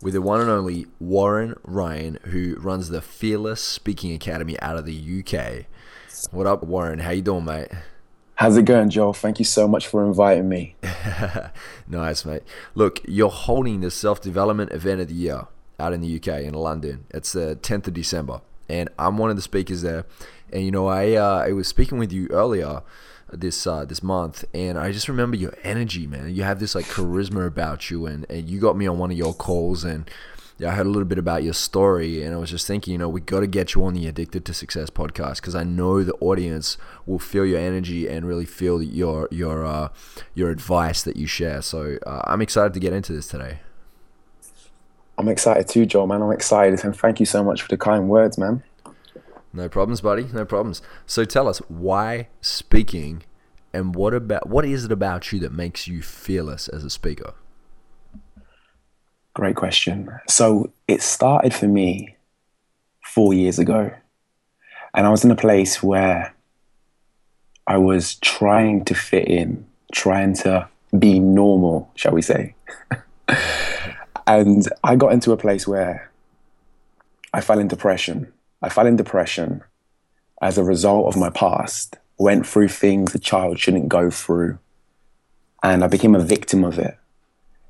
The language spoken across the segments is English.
with the one and only Warren Ryan, who runs the Fearless Speaking Academy out of the UK. What up, Warren? How you doing, mate? How's it going, Joel? Thank you so much for inviting me. nice, mate. Look, you're holding the self development event of the year out in the UK in London. It's the 10th of December, and I'm one of the speakers there. And you know, I uh, I was speaking with you earlier this uh, this month, and I just remember your energy, man. You have this like charisma about you, and, and you got me on one of your calls, and yeah, I heard a little bit about your story, and I was just thinking, you know, we got to get you on the Addicted to Success podcast because I know the audience will feel your energy and really feel your your uh, your advice that you share. So uh, I'm excited to get into this today. I'm excited too, Joel, man. I'm excited, and thank you so much for the kind words, man. No problems, buddy. No problems. So tell us why speaking, and what about what is it about you that makes you fearless as a speaker? Great question. So it started for me four years ago, and I was in a place where I was trying to fit in, trying to be normal, shall we say. and I got into a place where I fell in depression I fell in depression as a result of my past, went through things a child shouldn't go through, and I became a victim of it.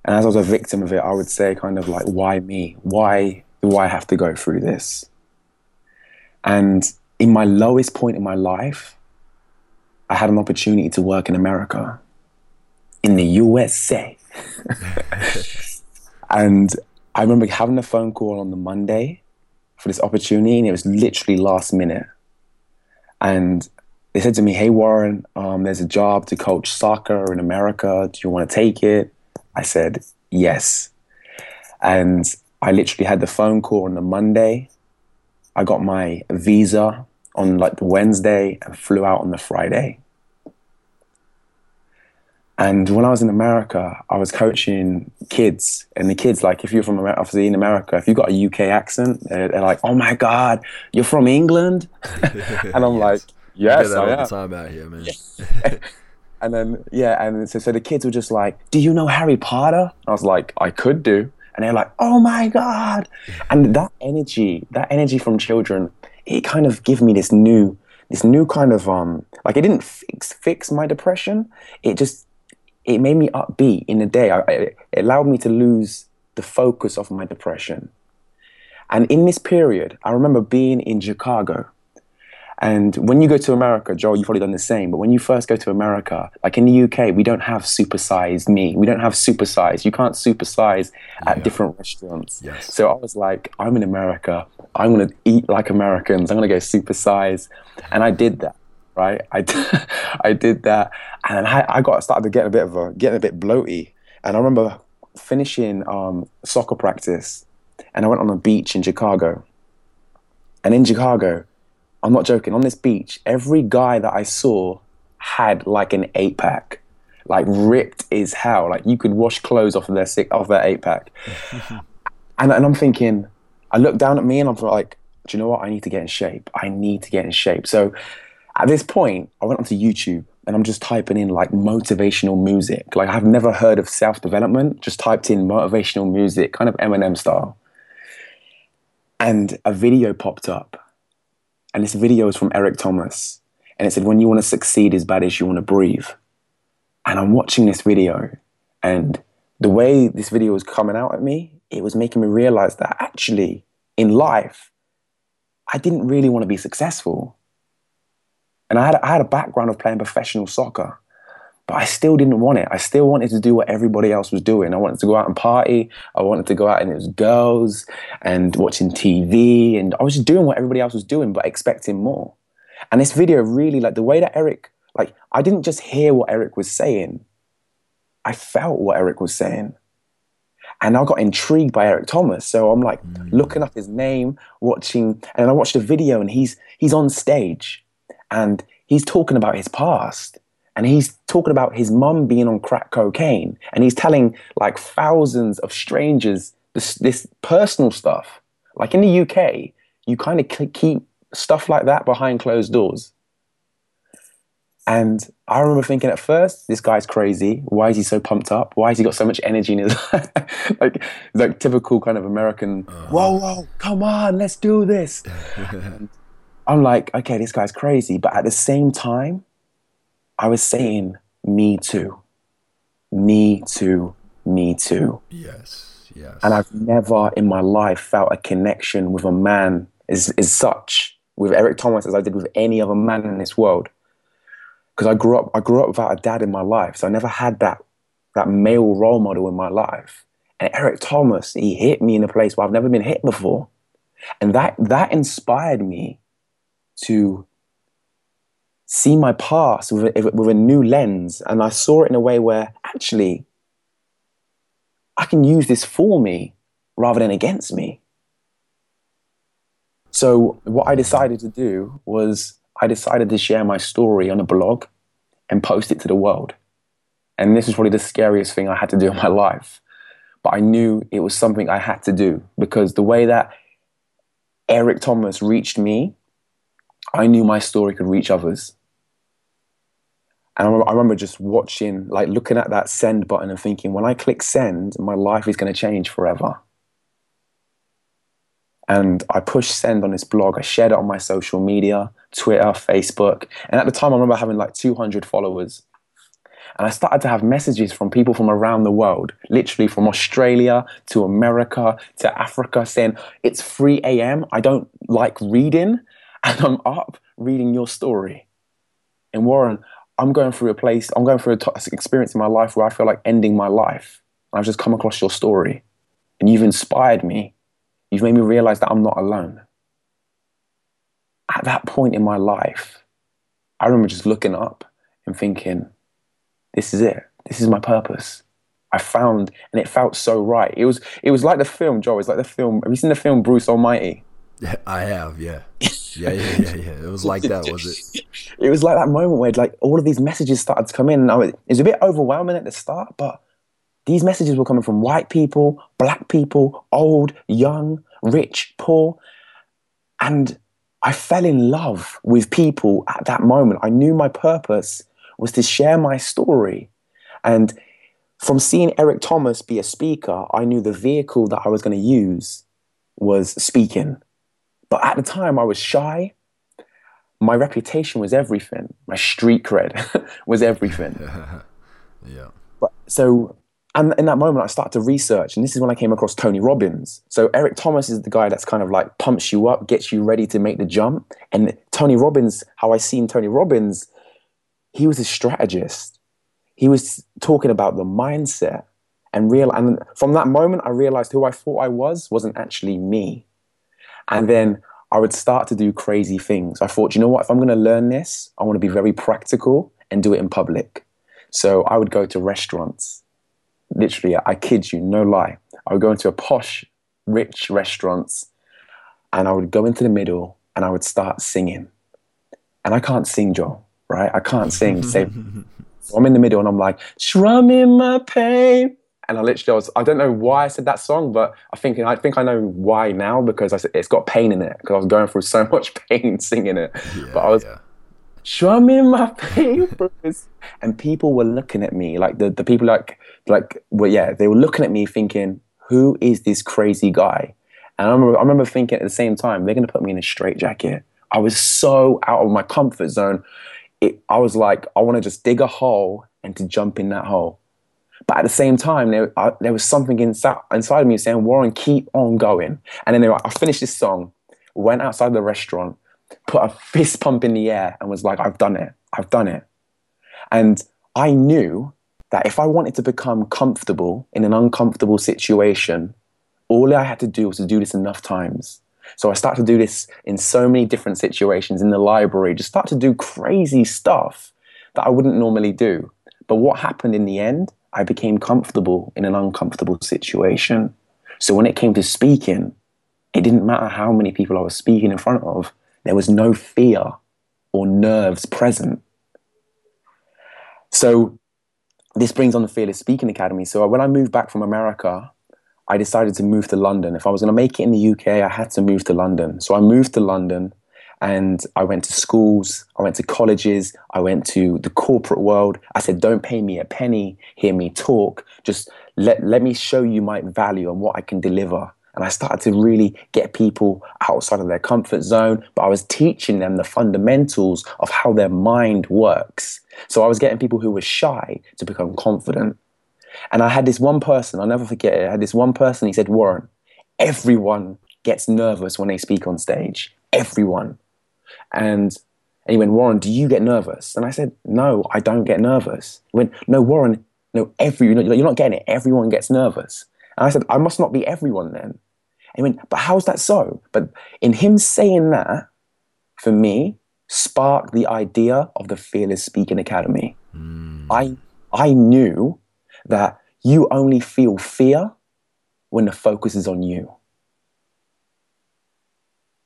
And as I was a victim of it, I would say, kind of like, why me? Why do I have to go through this? And in my lowest point in my life, I had an opportunity to work in America, in the USA. and I remember having a phone call on the Monday for this opportunity, and it was literally last minute. And they said to me, "Hey Warren, um, there's a job to coach soccer in America. Do you want to take it?" I said, "Yes." And I literally had the phone call on the Monday. I got my visa on like the Wednesday and flew out on the Friday. And when I was in America, I was coaching kids, and the kids, like, if you're from America, obviously in America, if you've got a UK accent, they're, they're like, "Oh my God, you're from England," and I'm yes. like, "Yes, I am." Time out here, man. and then yeah, and so so the kids were just like, "Do you know Harry Potter?" I was like, "I could do," and they're like, "Oh my God!" and that energy, that energy from children, it kind of gave me this new, this new kind of um, like it didn't fix fix my depression. It just it made me upbeat in the day. I, it allowed me to lose the focus of my depression. And in this period, I remember being in Chicago. And when you go to America, Joel, you've probably done the same, but when you first go to America, like in the UK, we don't have supersized me. We don't have supersize. You can't supersize at yeah. different restaurants. Yes. So I was like, I'm in America. I'm going to eat like Americans. I'm going to go supersize. And I did that right? I, I did that, and I, I got started to get a bit of a getting a bit bloaty. And I remember finishing um, soccer practice, and I went on a beach in Chicago. And in Chicago, I'm not joking. On this beach, every guy that I saw had like an eight pack, like ripped as hell. Like you could wash clothes off of their sick off their eight pack. and, and I'm thinking, I look down at me and I'm like, do you know what? I need to get in shape. I need to get in shape. So at this point, I went onto YouTube and I'm just typing in like motivational music. Like I've never heard of self development, just typed in motivational music, kind of Eminem style. And a video popped up. And this video was from Eric Thomas. And it said, When you want to succeed as bad as you want to breathe. And I'm watching this video. And the way this video was coming out at me, it was making me realize that actually in life, I didn't really want to be successful. And I had, I had a background of playing professional soccer, but I still didn't want it. I still wanted to do what everybody else was doing. I wanted to go out and party. I wanted to go out and it was girls and watching TV. And I was just doing what everybody else was doing, but expecting more. And this video really, like the way that Eric, like, I didn't just hear what Eric was saying, I felt what Eric was saying. And I got intrigued by Eric Thomas. So I'm like mm. looking up his name, watching, and I watched a video and he's he's on stage and he's talking about his past. And he's talking about his mum being on crack cocaine. And he's telling like thousands of strangers this, this personal stuff. Like in the UK, you kind of keep stuff like that behind closed doors. And I remember thinking at first, this guy's crazy. Why is he so pumped up? Why has he got so much energy in his like like typical kind of American? Uh-huh. Whoa, whoa, come on, let's do this. I'm like, okay, this guy's crazy. But at the same time, I was saying, me too, me too, me too. Yes, yes. And I've never in my life felt a connection with a man as, as such with Eric Thomas as I did with any other man in this world because I grew up I grew up without a dad in my life, so I never had that that male role model in my life. And Eric Thomas, he hit me in a place where I've never been hit before, and that that inspired me to see my past with a, with a new lens, and I saw it in a way where actually I can use this for me rather than against me. So what I decided to do was I decided to share my story on a blog and post it to the world. And this was probably the scariest thing I had to do in my life. But I knew it was something I had to do because the way that Eric Thomas reached me, I knew my story could reach others. And I remember, just watching, like looking at that send button and thinking, when I click send, my life is going to change forever. And I pushed send on this blog. I shared it on my social media, Twitter, Facebook. And at the time, I remember having like 200 followers. And I started to have messages from people from around the world, literally from Australia to America to Africa, saying, It's 3 a.m. I don't like reading. And I'm up reading your story. And Warren, I'm going through a place, I'm going through an experience in my life where I feel like ending my life. And I've just come across your story. And you've inspired me You've made me realize that I'm not alone. At that point in my life, I remember just looking up and thinking, this is it. This is my purpose. I found, and it felt so right. It was, it was like the film, Joe. It's like the film. Have you seen the film Bruce Almighty? I have. Yeah, yeah, yeah, yeah, yeah. It was like that, was it? it was like that moment where like all of these messages started to come in. And I was, it was a bit overwhelming at the start, but these messages were coming from white people, black people, old, young, rich, poor. And I fell in love with people at that moment. I knew my purpose was to share my story. And from seeing Eric Thomas be a speaker, I knew the vehicle that I was going to use was speaking. But at the time, I was shy. My reputation was everything. My street cred was everything. yeah. But so and in that moment, I started to research, and this is when I came across Tony Robbins. So Eric Thomas is the guy that's kind of like pumps you up, gets you ready to make the jump. And Tony Robbins, how I seen Tony Robbins, he was a strategist. He was talking about the mindset and real. And from that moment, I realized who I thought I was wasn't actually me. And then I would start to do crazy things. I thought, you know what? If I'm going to learn this, I want to be very practical and do it in public. So I would go to restaurants literally, I kid you, no lie. I would go into a posh, rich restaurants and I would go into the middle and I would start singing. And I can't sing, Joe, right? I can't sing. Say, so I'm in the middle and I'm like, strum in my pain. And I literally was, I don't know why I said that song, but I think I think I know why now because I said, it's got pain in it because I was going through so much pain singing it. Yeah, but I was yeah my papers. and people were looking at me like the, the people like like well yeah they were looking at me thinking who is this crazy guy and I remember, I remember thinking at the same time they're going to put me in a straitjacket i was so out of my comfort zone it, i was like i want to just dig a hole and to jump in that hole but at the same time there, I, there was something inside, inside of me saying warren keep on going and then were, i finished this song went outside the restaurant put a fist pump in the air and was like, I've done it. I've done it. And I knew that if I wanted to become comfortable in an uncomfortable situation, all I had to do was to do this enough times. So I started to do this in so many different situations in the library, just start to do crazy stuff that I wouldn't normally do. But what happened in the end, I became comfortable in an uncomfortable situation. So when it came to speaking, it didn't matter how many people I was speaking in front of, there was no fear or nerves present. So this brings on the Fearless Speaking Academy. So when I moved back from America, I decided to move to London. If I was going to make it in the UK, I had to move to London. So I moved to London and I went to schools, I went to colleges, I went to the corporate world. I said, don't pay me a penny, hear me talk, just let, let me show you my value and what I can deliver. And I started to really get people outside of their comfort zone, but I was teaching them the fundamentals of how their mind works. So I was getting people who were shy to become confident. And I had this one person, I'll never forget it. I had this one person, he said, Warren, everyone gets nervous when they speak on stage. Everyone. And, and he went, Warren, do you get nervous? And I said, No, I don't get nervous. He went, No, Warren, no, every, you're not getting it. Everyone gets nervous. And I said, I must not be everyone then. And he went, But how's that so? But in him saying that, for me, sparked the idea of the Fearless Speaking Academy. Mm. I, I knew that you only feel fear when the focus is on you.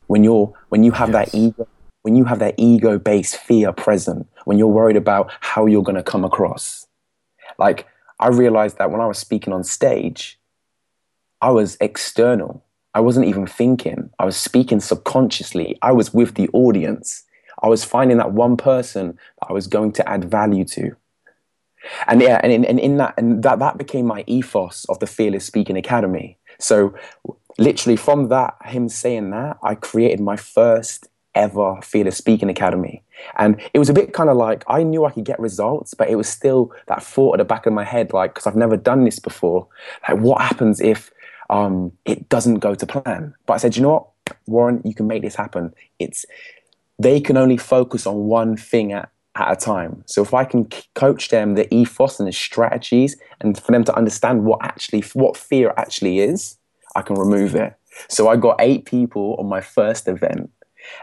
When you're when you have yes. that ego when you have that ego based fear present, when you're worried about how you're going to come across. Like, I realized that when I was speaking on stage, I was external. I wasn't even thinking. I was speaking subconsciously. I was with the audience. I was finding that one person that I was going to add value to. And yeah, and in, and in that, and that, that became my ethos of the Fearless Speaking Academy. So literally from that, him saying that, I created my first ever Fearless Speaking Academy. And it was a bit kind of like I knew I could get results, but it was still that thought at the back of my head, like, because I've never done this before. Like, what happens if um, it doesn't go to plan? But I said, you know what, Warren, you can make this happen. It's they can only focus on one thing at, at a time. So if I can coach them the ethos and the strategies, and for them to understand what actually what fear actually is, I can remove it. So I got eight people on my first event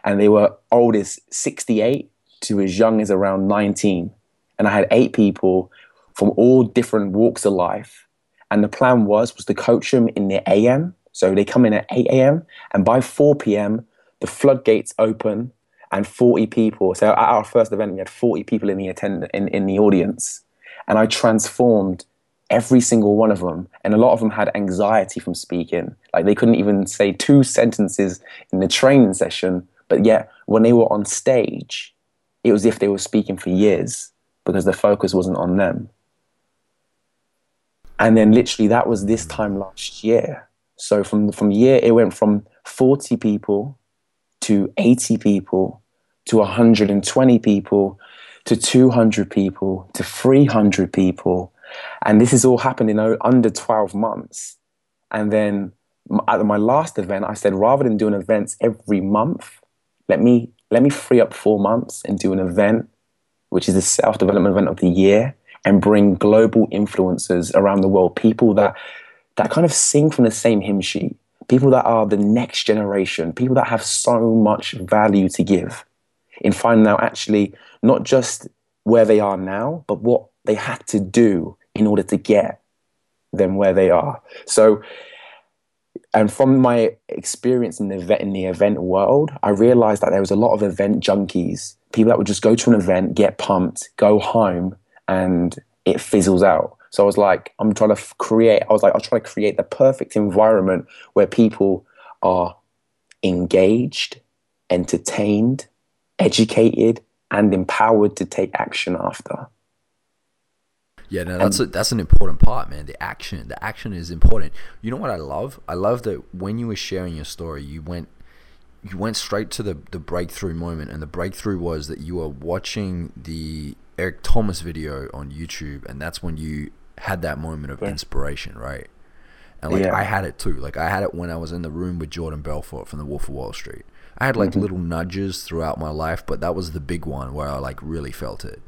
and they were old as 68 to as young as around 19. And I had eight people from all different walks of life. And the plan was was to coach them in the AM. So they come in at 8 a.m. and by 4 p.m. the floodgates open and 40 people. So at our first event we had 40 people in the attend in, in the audience. And I transformed every single one of them. And a lot of them had anxiety from speaking. Like they couldn't even say two sentences in the training session. But yet, when they were on stage, it was as if they were speaking for years because the focus wasn't on them. And then, literally, that was this time last year. So from from year, it went from 40 people to 80 people to 120 people to 200 people to 300 people and this has all happened in under 12 months. And then at my last event, I said, rather than doing events every month, let me let me free up four months and do an event, which is the self-development event of the year, and bring global influencers around the world, people that that kind of sing from the same hymn sheet, people that are the next generation, people that have so much value to give in finding out actually not just where they are now, but what they had to do in order to get them where they are. So, and from my experience in the event, in the event world, I realized that there was a lot of event junkies, people that would just go to an event, get pumped, go home, and it fizzles out. So I was like, I'm trying to create. I was like, I was trying to create the perfect environment where people are engaged, entertained, educated, and empowered to take action after. Yeah, no, that's a, that's an important part, man. The action, the action is important. You know what I love? I love that when you were sharing your story, you went you went straight to the the breakthrough moment, and the breakthrough was that you were watching the Eric Thomas video on YouTube, and that's when you had that moment of inspiration, right? And like yeah. I had it too. Like I had it when I was in the room with Jordan Belfort from the Wolf of Wall Street. I had like mm-hmm. little nudges throughout my life, but that was the big one where I like really felt it.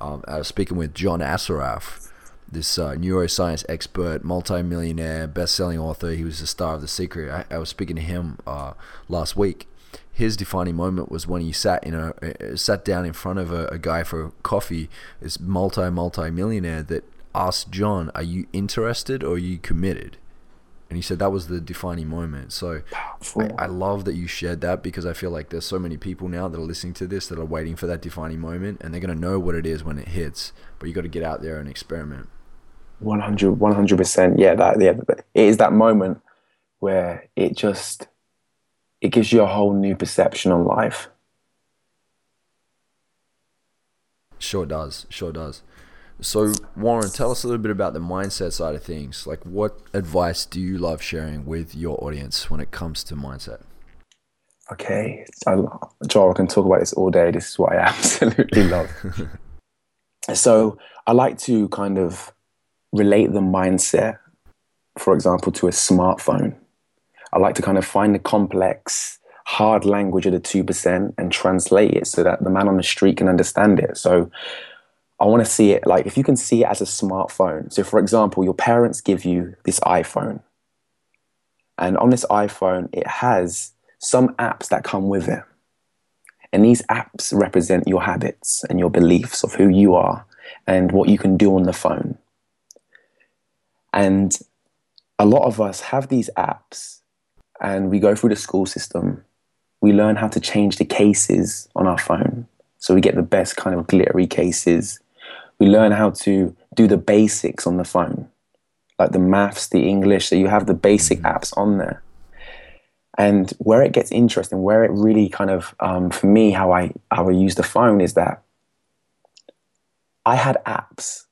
Um, I was speaking with John Assaraf, this uh, neuroscience expert, multimillionaire, best-selling author. He was the star of The Secret. I, I was speaking to him uh, last week. His defining moment was when he sat in a uh, sat down in front of a, a guy for coffee. This multi multi millionaire that asked John, "Are you interested or are you committed?" And he said that was the defining moment. So I, I, love that you shared that because I feel like there's so many people now that are listening to this that are waiting for that defining moment and they're going to know what it is when it hits. But you got to get out there and experiment. 100 100% yeah that yeah it is that moment where it just it gives you a whole new perception on life sure does sure does so warren tell us a little bit about the mindset side of things. Like what advice do you love sharing with your audience when it comes to mindset? Okay. I, joel i can talk about this all day. This is what i absolutely love. So i like to kind of relate the mindset, for example, to a smartphone. I like to kind of find the complex, hard language of the 2% and translate it so that the man on the street can understand it. So I want to see it like if you can see it as a smartphone. So, for example, your parents give you this iPhone. And on this iPhone, it has some apps that come with it. And these apps represent your habits and your beliefs of who you are and what you can do on the phone. And a lot of us have these apps and we go through the school system. We learn how to change the cases on our phone. So we get the best kind of glittery cases. We learn how to do the basics on the phone, like the maths, the English. So you have the basic mm-hmm. apps on there. And where it gets interesting, where it really kind of, um, for me, how I, how I use the phone is that I had apps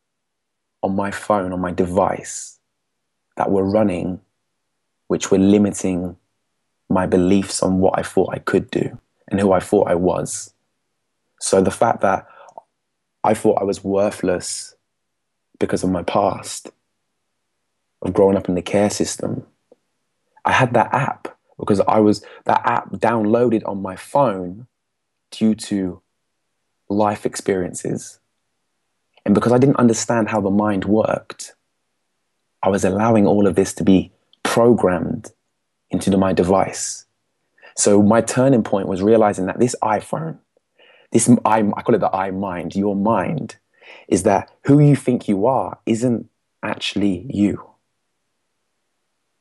on my phone, on my device, that were running, which were limiting my beliefs on what I thought I could do and who I thought I was. So the fact that I thought I was worthless because of my past, of growing up in the care system, I had that app because I was that app downloaded on my phone due to life experiences and because I didn't understand how the mind worked, I was allowing all of this to be programmed into my device. So my turning point was realizing that this iPhone, this I, I call it the I mind, your mind, is that who you think you are isn't actually you.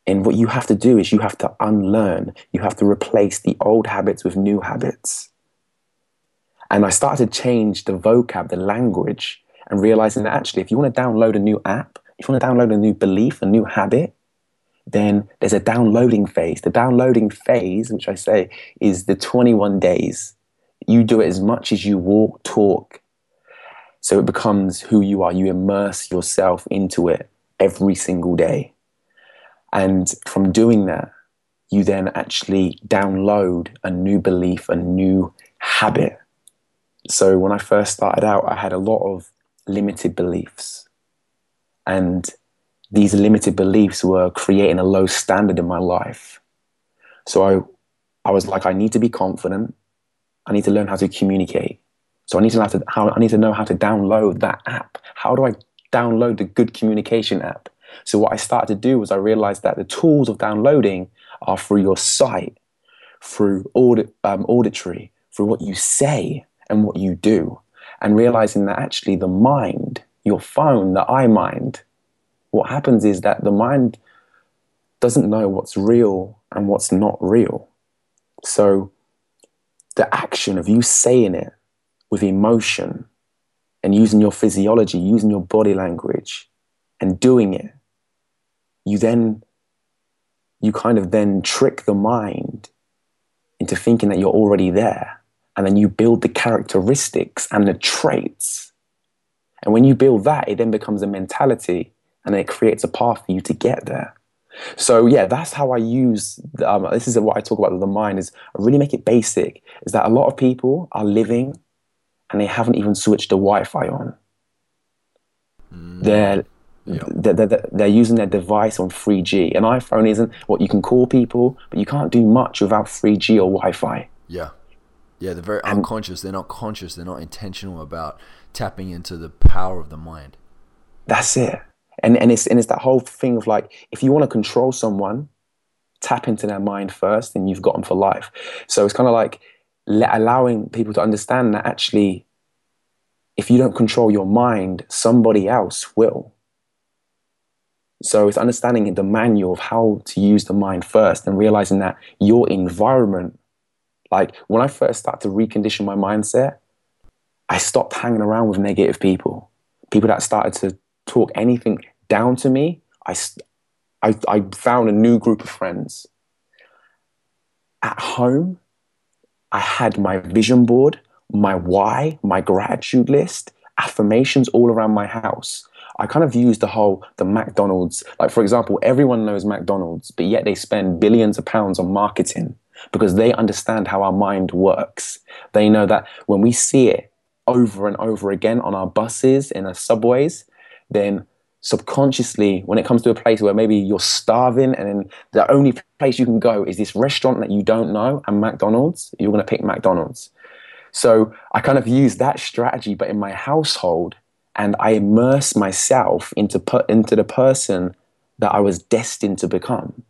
And what you have to do is you have to unlearn, you have to replace the old habits with new habits. And I started to change the vocab, the language, and realizing that actually, if you want to download a new app, if you want to download a new belief, a new habit, then there's a downloading phase. The downloading phase, which I say is the 21 days. You do it as much as you walk, talk. So it becomes who you are. You immerse yourself into it every single day. And from doing that, you then actually download a new belief, a new habit. So when I first started out, I had a lot of limited beliefs. And these limited beliefs were creating a low standard in my life. So I, I was like, I need to be confident. I need to learn how to communicate. So I need to know how to, how, I need to know how to download that app. How do I download the good communication app? So what I started to do was I realized that the tools of downloading are through your sight, through audit, um, auditory, through what you say and what you do and realizing that actually the mind, your phone, the I mind, what happens is that the mind doesn't know what's real and what's not real. So the action of you saying it with emotion and using your physiology, using your body language and doing it, you then, you kind of then trick the mind into thinking that you're already there and then you build the characteristics and the traits. And when you build that, it then becomes a mentality and it creates a path for you to get there. So yeah, that's how I use. Um, this is what I talk about with the mind. Is I really make it basic. Is that a lot of people are living, and they haven't even switched the Wi-Fi on. Mm. They're, they're, they're, they're using their device on 3G. An iPhone isn't what you can call people, but you can't do much without 3G or Wi-Fi. Yeah. Yeah, they're very and, unconscious. They're not conscious. They're not intentional about tapping into the power of the mind. That's it. And and it's and it's that whole thing of like if you want to control someone, tap into their mind first, and you've got them for life. So it's kind of like allowing people to understand that actually, if you don't control your mind, somebody else will. So it's understanding the manual of how to use the mind first and realizing that your environment, like when I first started to recondition my mindset, I stopped hanging around with negative people. People that started to talk anything down to me, I, I, I found a new group of friends. At home, I had my vision board, my why, my gratitude list, affirmations all around my house. I kind of use the whole the McDonald's. Like for example, everyone knows McDonald's, but yet they spend billions of pounds on marketing because they understand how our mind works. They know that when we see it over and over again on our buses in our subways, then subconsciously, when it comes to a place where maybe you're starving and the only place you can go is this restaurant that you don't know and McDonald's, you're going to pick McDonald's. So I kind of use that strategy, but in my household, and I immerse myself into put into the person that I was destined to become.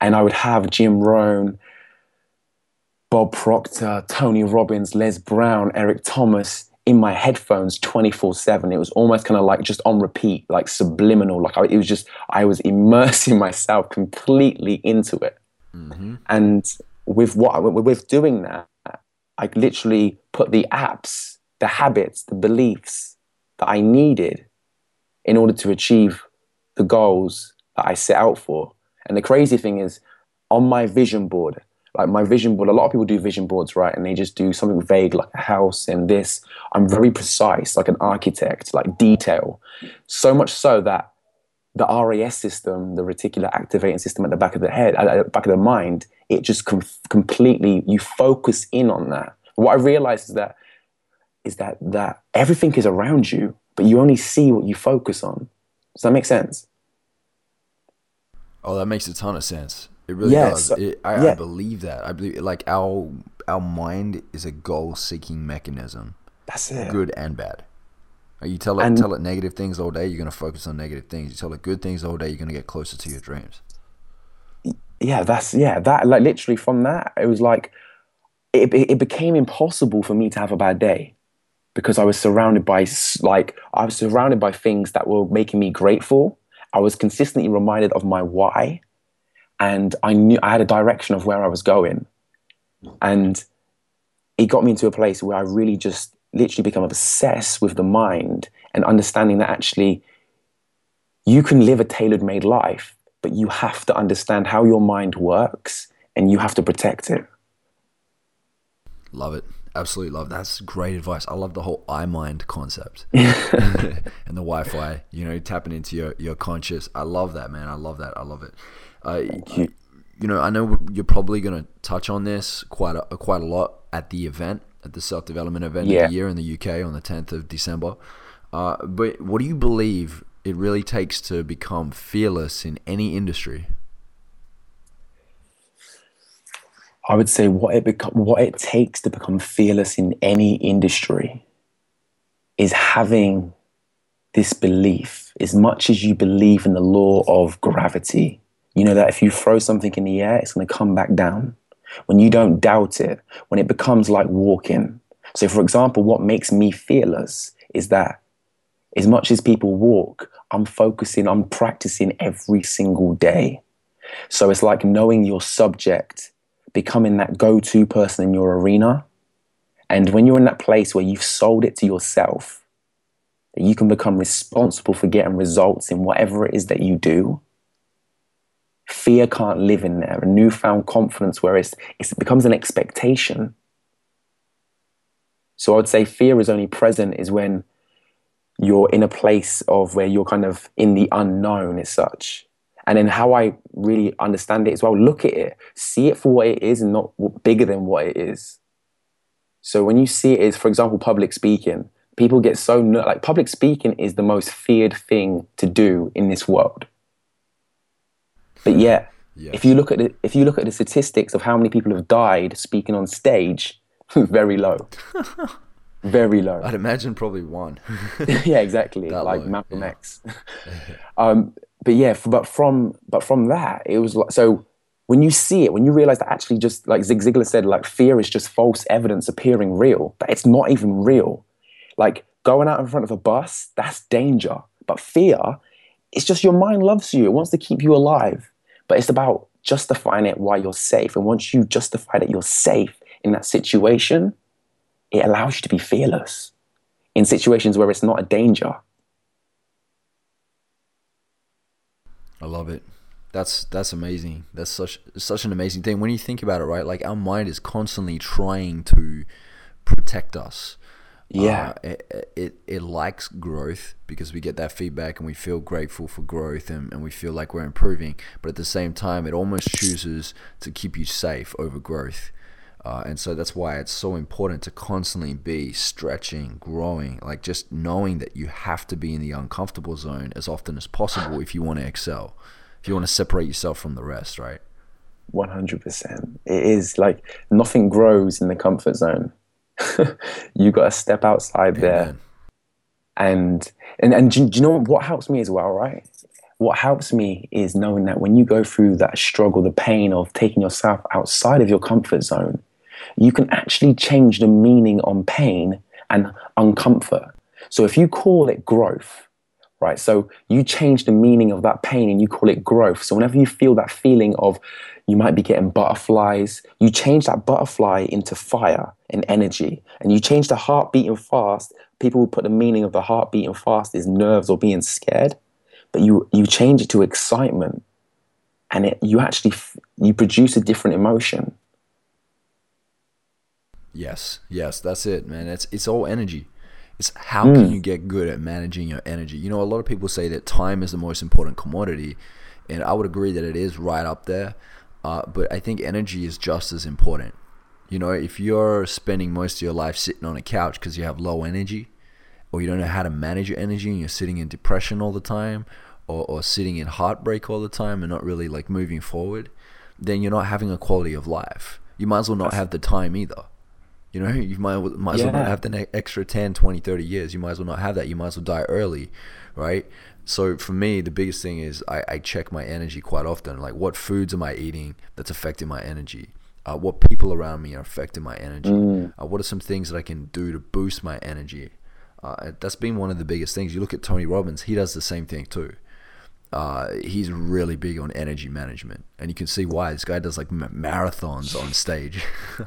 And I would have Jim Rohn, Bob Proctor, Tony Robbins, Les Brown, Eric Thomas in my headphones 24 7. It was almost kind of like just on repeat, like subliminal. Like I, it was just, I was immersing myself completely into it. Mm-hmm. And with what, with doing that, I literally put the apps the habits, the beliefs that I needed in order to achieve the goals that I set out for. And the crazy thing is, on my vision board, like my vision board, a lot of people do vision boards, right? And they just do something vague like a house and this. I'm very precise, like an architect, like detail. So much so that the RAS system, the reticular activating system at the back of the head, at the back of the mind, it just com- completely, you focus in on that. What I realized is that is that that everything is around you, but you only see what you focus on. Does that make sense? Oh, that makes a ton of sense. It really yeah, does. So, it, I, yeah. I, believe that. I believe like our our mind is a goal seeking mechanism. That's it. Good and bad. You tell it and, tell it negative things all day, you're gonna focus on negative things. You tell it good things all day, you're gonna get closer to your dreams. Yeah, that's yeah. That like literally from that, it was like it, it became impossible for me to have a bad day because I was surrounded by like I was surrounded by things that were making me grateful. I was consistently reminded of my why, and I knew I had a direction of where I was going, and it got me into a place where I really just literally become obsessed with the mind and understanding that actually you can live a tailored-made life, but you have to understand how your mind works and you have to protect it. Love it. Absolutely love that. that's great advice. I love the whole I mind concept and the Wi-Fi. You know, tapping into your your conscious. I love that, man. I love that. I love it. Uh, you. you know, I know you're probably going to touch on this quite a, quite a lot at the event, at the self development event yeah. of the year in the UK on the 10th of December. Uh, but what do you believe it really takes to become fearless in any industry? I would say what it what it takes to become fearless in any industry is having this belief. As much as you believe in the law of gravity, you know that if you throw something in the air, it's going to come back down. When you don't doubt it, when it becomes like walking. So, for example, what makes me fearless is that as much as people walk, I'm focusing, I'm practicing every single day. So it's like knowing your subject becoming that go to person in your arena. And when you're in that place where you've sold it to yourself, that you can become responsible for getting results in whatever it is that you do, fear can't live in there. A newfound confidence where it's, it becomes an expectation. So I would say fear is only present is when you're in a place of where you're kind of in the unknown as such. And then how I really understand it as well, look at it, see it for what it is and not bigger than what it is. So when you see it as, for example, public speaking, people get so like public speaking is the most feared thing to do in this world. But yeah, yes. if you look at the, if you look at the statistics of how many people have died speaking on stage, very low. very low. I'd imagine probably one. yeah, exactly. That like low. Malcolm yeah. X. um, but yeah, but from but from that, it was like so. When you see it, when you realize that actually just like Zig Ziglar said, like fear is just false evidence appearing real, but it's not even real. Like going out in front of a bus, that's danger. But fear it's just your mind loves you. It wants to keep you alive. But it's about justifying it why you're safe. And once you justify that you're safe in that situation, it allows you to be fearless in situations where it's not a danger. I love it. That's that's amazing. That's such such an amazing thing when you think about it, right? Like our mind is constantly trying to protect us. Yeah, uh, it, it it likes growth because we get that feedback and we feel grateful for growth and, and we feel like we're improving. But at the same time, it almost chooses to keep you safe over growth. Uh, and so that's why it's so important to constantly be stretching, growing, like just knowing that you have to be in the uncomfortable zone as often as possible if you want to excel if you want to separate yourself from the rest, right? 100%. It is like nothing grows in the comfort zone. you got to step outside Amen. there. And, and, and do, do you know what helps me as well, right? What helps me is knowing that when you go through that struggle, the pain of taking yourself outside of your comfort zone, you can actually change the meaning on pain and uncomfort. So if you call it growth, right? So you change the meaning of that pain and you call it growth. So whenever you feel that feeling of you might be getting butterflies, you change that butterfly into fire and energy. And you change the heart beating fast. People will put the meaning of the heart beating fast is nerves or being scared, but you you change it to excitement, and it, you actually you produce a different emotion. Yes, yes, that's it, man. It's it's all energy. It's how mm. can you get good at managing your energy? You know, a lot of people say that time is the most important commodity, and I would agree that it is right up there. Uh, but I think energy is just as important. You know, if you're spending most of your life sitting on a couch because you have low energy, or you don't know how to manage your energy, and you're sitting in depression all the time, or, or sitting in heartbreak all the time, and not really like moving forward, then you're not having a quality of life. You might as well not have the time either. You know, you might, might as yeah. well not have the extra 10, 20, 30 years. You might as well not have that. You might as well die early, right? So for me, the biggest thing is I, I check my energy quite often. Like, what foods am I eating that's affecting my energy? Uh, what people around me are affecting my energy? Mm. Uh, what are some things that I can do to boost my energy? Uh, that's been one of the biggest things. You look at Tony Robbins, he does the same thing too uh, he's really big on energy management, and you can see why. This guy does like marathons on stage.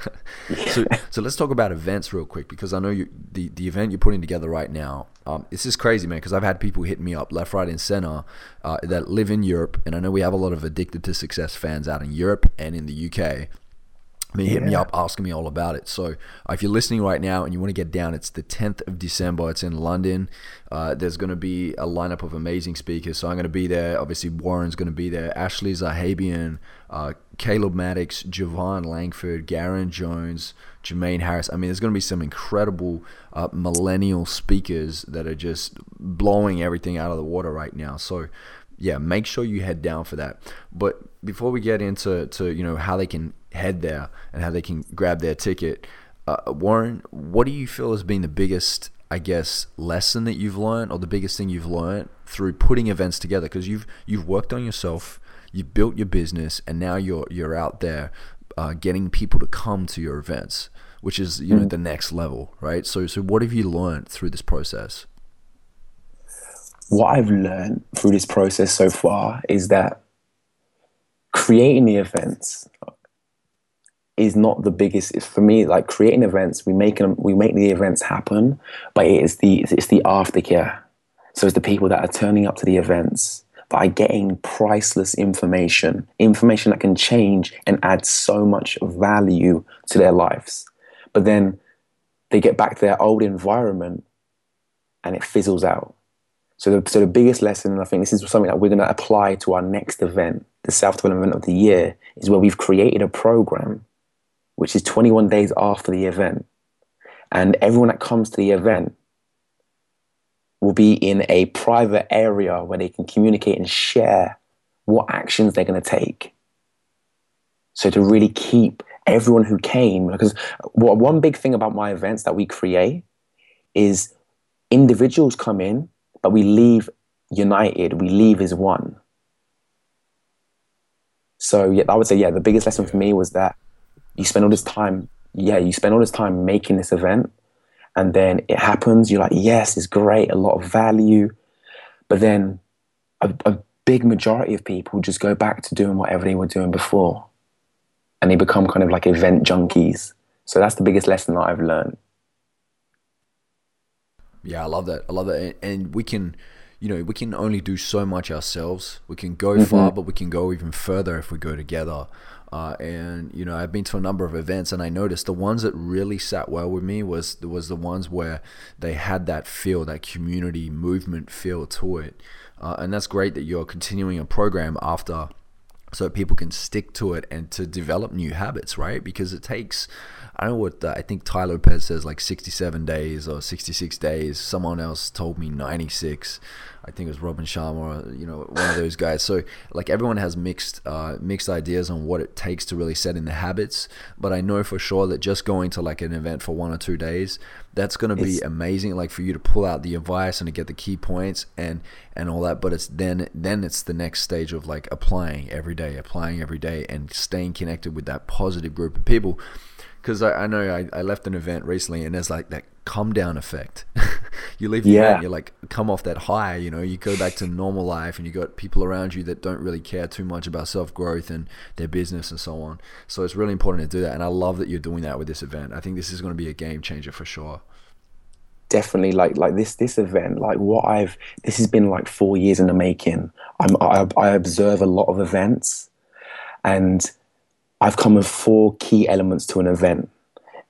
so, so let's talk about events real quick because I know you the the event you're putting together right now. Um, this is crazy, man. Because I've had people hit me up left, right, and center uh, that live in Europe, and I know we have a lot of addicted to success fans out in Europe and in the UK me hit me up asking me all about it. So if you're listening right now and you want to get down, it's the 10th of December. It's in London. Uh, there's going to be a lineup of amazing speakers. So I'm going to be there. Obviously, Warren's going to be there. Ashley Zahabian, uh, Caleb Maddox, Javon Langford, Garen Jones, Jermaine Harris. I mean, there's going to be some incredible uh, millennial speakers that are just blowing everything out of the water right now. So yeah, make sure you head down for that. But before we get into to you know how they can head there and how they can grab their ticket, uh, Warren, what do you feel has been the biggest, I guess, lesson that you've learned, or the biggest thing you've learned through putting events together? Because you've you've worked on yourself, you've built your business, and now you're you're out there uh, getting people to come to your events, which is you know mm. the next level, right? So so what have you learned through this process? What I've learned through this process so far is that creating the events is not the biggest for me like creating events we make them we make the events happen but it is the it's the aftercare. So it's the people that are turning up to the events that are getting priceless information information that can change and add so much value to their lives. But then they get back to their old environment and it fizzles out so the, so the biggest lesson, I think this is something that we're going to apply to our next event, the Self Development of the Year, is where we've created a program which is 21 days after the event. And everyone that comes to the event will be in a private area where they can communicate and share what actions they're going to take. So to really keep everyone who came, because one big thing about my events that we create is individuals come in but we leave united, we leave as one. So yeah, I would say yeah, the biggest lesson for me was that you spend all this time, yeah, you spend all this time making this event, and then it happens. You're like, yes, it's great, a lot of value, but then a, a big majority of people just go back to doing whatever they were doing before and they become kind of like event junkies. So that's the biggest lesson that I've learned. Yeah, I love that. I love that. And we can, you know, we can only do so much ourselves. We can go mm-hmm. far, but we can go even further if we go together. Uh, and you know, I've been to a number of events, and I noticed the ones that really sat well with me was was the ones where they had that feel, that community movement feel to it. Uh, and that's great that you're continuing a program after so people can stick to it and to develop new habits, right? Because it takes, I don't know what, I think Tai Lopez says like 67 days or 66 days. Someone else told me 96. I think it was Robin Sharma, you know, one of those guys. So like everyone has mixed uh, mixed ideas on what it takes to really set in the habits. But I know for sure that just going to like an event for one or two days, that's going to be amazing. Like for you to pull out the advice and to get the key points and and all that. But it's then then it's the next stage of like applying every day, applying every day, and staying connected with that positive group of people because I, I, know I, I left an event recently and there's like that calm down effect. you leave the yeah. event, you like come off that high, you know, you go back to normal life and you got people around you that don't really care too much about self growth and their business and so on. So it's really important to do that. And I love that you're doing that with this event. I think this is going to be a game changer for sure. Definitely, like like this this event, like what I've this has been like four years in the making. I'm I, I observe a lot of events, and I've come with four key elements to an event,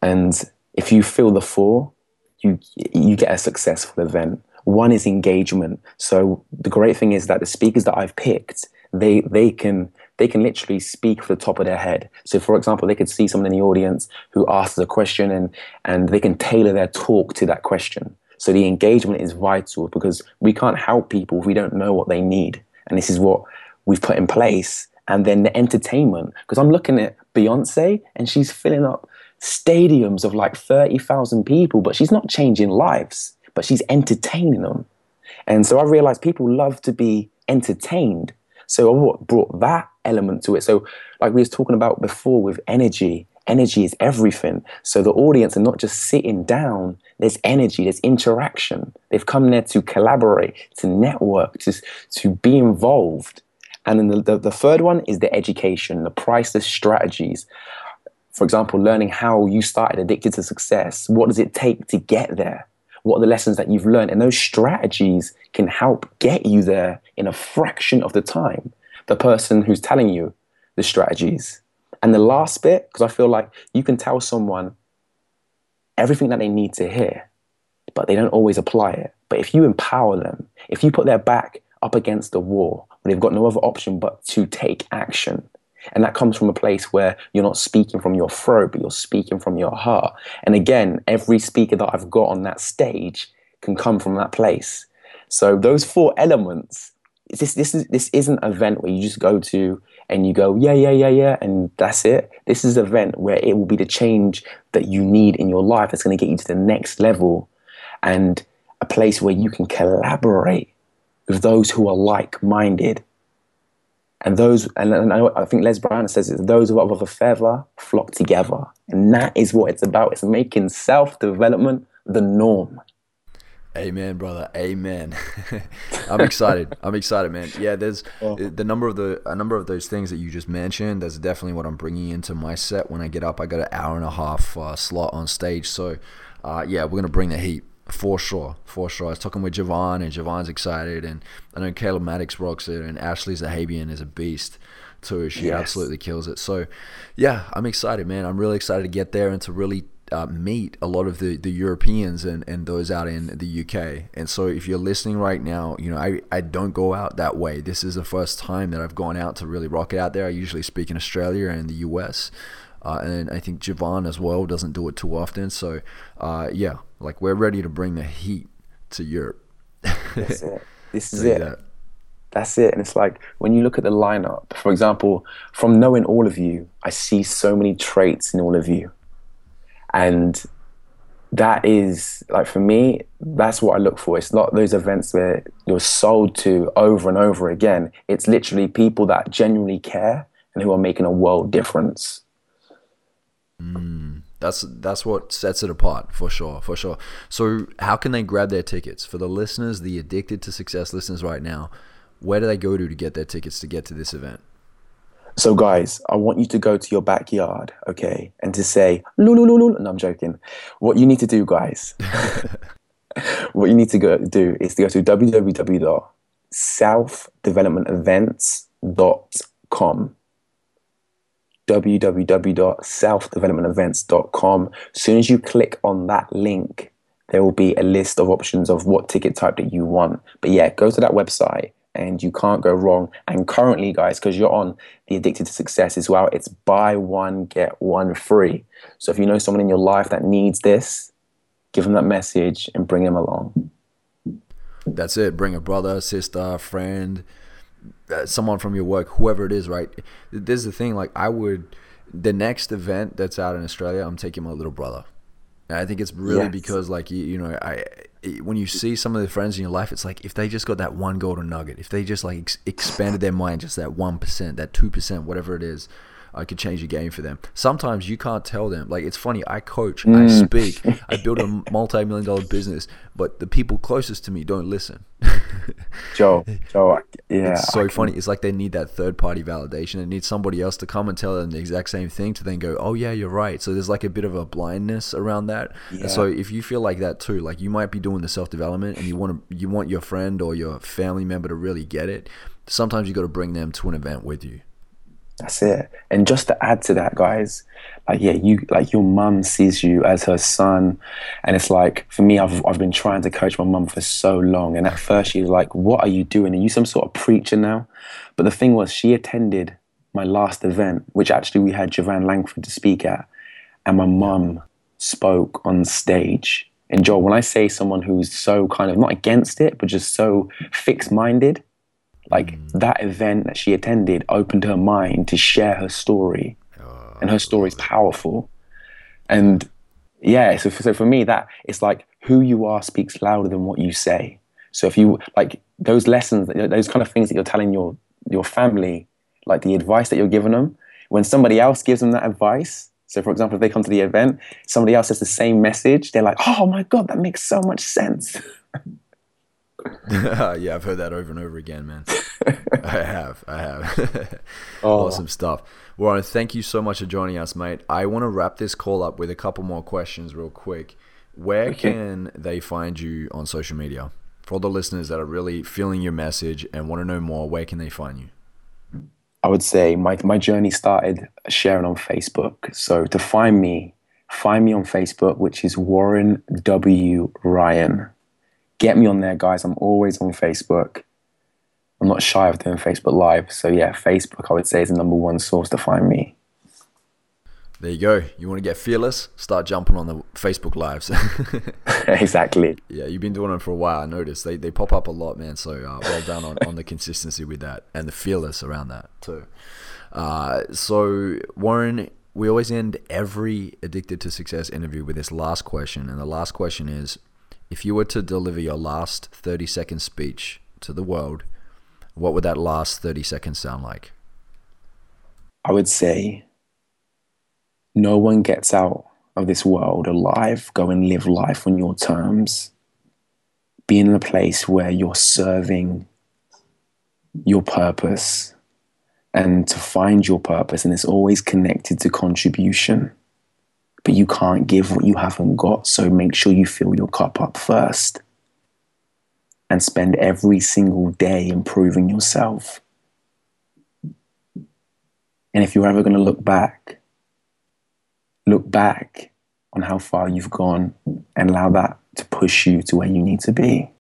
and if you fill the four, you you get a successful event. One is engagement. So the great thing is that the speakers that I've picked, they they can they can literally speak for the top of their head. So for example, they could see someone in the audience who asks a question and and they can tailor their talk to that question. So the engagement is vital because we can't help people if we don't know what they need. And this is what we've put in place and then the entertainment. Because I'm looking at Beyonce and she's filling up stadiums of like 30,000 people, but she's not changing lives, but she's entertaining them. And so I realized people love to be entertained. So I brought that element to it. So, like we was talking about before with energy, energy is everything. So the audience are not just sitting down. There's energy. There's interaction. They've come there to collaborate, to network, to to be involved. And then the, the, the third one is the education, the priceless strategies. For example, learning how you started addicted to success. What does it take to get there? What are the lessons that you've learned? And those strategies can help get you there in a fraction of the time. The person who's telling you the strategies. And the last bit, because I feel like you can tell someone everything that they need to hear, but they don't always apply it. But if you empower them, if you put their back up against the wall, they've got no other option but to take action. And that comes from a place where you're not speaking from your throat, but you're speaking from your heart. And again, every speaker that I've got on that stage can come from that place. So those four elements, this this is this isn't an event where you just go to and you go, yeah, yeah, yeah, yeah, and that's it. This is an event where it will be the change that you need in your life that's going to get you to the next level and a place where you can collaborate with those who are like-minded. And those, and, and I, I think Les Brown says it, those who are of a feather flock together. And that is what it's about. It's making self-development the norm. Amen, brother. Amen. I'm excited. I'm excited, man. Yeah, there's oh. the number of the a number of those things that you just mentioned. That's definitely what I'm bringing into my set when I get up. I got an hour and a half uh, slot on stage, so uh, yeah, we're gonna bring the heat. For sure, for sure. I was talking with Javon, and Javon's excited, and I know Caleb Maddix rocks it, and Ashley Zahabian is a beast too. She yes. absolutely kills it. So, yeah, I'm excited, man. I'm really excited to get there and to really uh, meet a lot of the, the Europeans and, and those out in the UK. And so, if you're listening right now, you know, I, I don't go out that way. This is the first time that I've gone out to really rock it out there. I usually speak in Australia and the US. Uh, and I think Javon as well doesn't do it too often. So, uh, yeah, like we're ready to bring the heat to Europe. That's it. This is it. That. That's it. And it's like when you look at the lineup, for example, from knowing all of you, I see so many traits in all of you. And that is like for me, that's what I look for. It's not those events where you're sold to over and over again. It's literally people that genuinely care and who are making a world difference. Mm, that's that's what sets it apart for sure, for sure. So, how can they grab their tickets for the listeners, the addicted to success listeners right now? where do they go to to get their tickets to get to this event? So, guys, I want you to go to your backyard, okay, and to say, Lulululu. No, I'm joking. What you need to do, guys, what you need to go do is to go to www.selfdevelopmentevents.com. www.selfdevelopmentevents.com. As soon as you click on that link, there will be a list of options of what ticket type that you want. But yeah, go to that website and you can't go wrong. And currently, guys, because you're on the Addicted to Success as well, it's buy one, get one free. So if you know someone in your life that needs this, give them that message and bring them along. That's it. Bring a brother, sister, friend, Uh, someone from your work, whoever it is, right? This is the thing. Like, I would, the next event that's out in Australia, I'm taking my little brother. And I think it's really yes. because, like, you, you know, I when you see some of the friends in your life, it's like if they just got that one golden nugget, if they just like ex- expanded their mind just that one percent, that two percent, whatever it is, I could change the game for them. Sometimes you can't tell them. Like it's funny. I coach, mm. I speak, I build a multi-million dollar business, but the people closest to me don't listen. Joe, Joe, yeah. It's so funny. It's like they need that third-party validation. They need somebody else to come and tell them the exact same thing to then go, "Oh yeah, you're right." So there's like a bit of a blindness around that. Yeah. And so if you feel like that too, like you might be doing the self-development and you want to, you want your friend or your family member to really get it. Sometimes you got to bring them to an event with you. That's it. And just to add to that, guys, like yeah, you like your mum sees you as her son, and it's like for me, I've I've been trying to coach my mum for so long, and at first she was like, "What are you doing? Are you some sort of preacher now?" But the thing was, she attended my last event, which actually we had Javon Langford to speak at, and my mum spoke on stage. And Joel, when I say someone who's so kind of not against it, but just so fixed minded, like that event that she attended opened her mind to share her story, oh, and her story is powerful. And yeah, so for, so for me, that it's like who you are speaks louder than what you say. So if you like those lessons, those kind of things that you're telling your your family, like the advice that you're giving them, when somebody else gives them that advice. So, for example, if they come to the event, somebody else has the same message, they're like, "Oh my god, that makes so much sense." yeah, I've heard that over and over again, man. I have, I have. oh. Awesome stuff. Warren, thank you so much for joining us, mate. I want to wrap this call up with a couple more questions, real quick. Where okay. can they find you on social media? For all the listeners that are really feeling your message and want to know more, where can they find you? I would say my my journey started sharing on Facebook. So to find me, find me on Facebook, which is Warren W Ryan get me on there, guys. I'm always on Facebook. I'm not shy of doing Facebook Live. So yeah, Facebook I would say is the number one source to find me. There you go. You want to get fearless? Start jumping on the Facebook lives. exactly. Yeah, you've been doing them for a while. I noticed they, they pop up a lot, man. So uh, well done on, on the consistency with that and the fearless around that too. Uh, so Warren, we always end every addicted to success interview with this last question, and the last question is if you were to deliver your last 30 second speech to the world, what would that last 30 seconds sound like? I would say no one gets out of this world alive. Go and live life on your terms. Be in a place where you're serving your purpose and to find your purpose, and it's always connected to contribution but you can't give what you haven't got. So make sure you fill your cup up first and spend every single day improving yourself. And if you're ever going to look back, look back on how far you've gone and allow that to push you to where you need to be.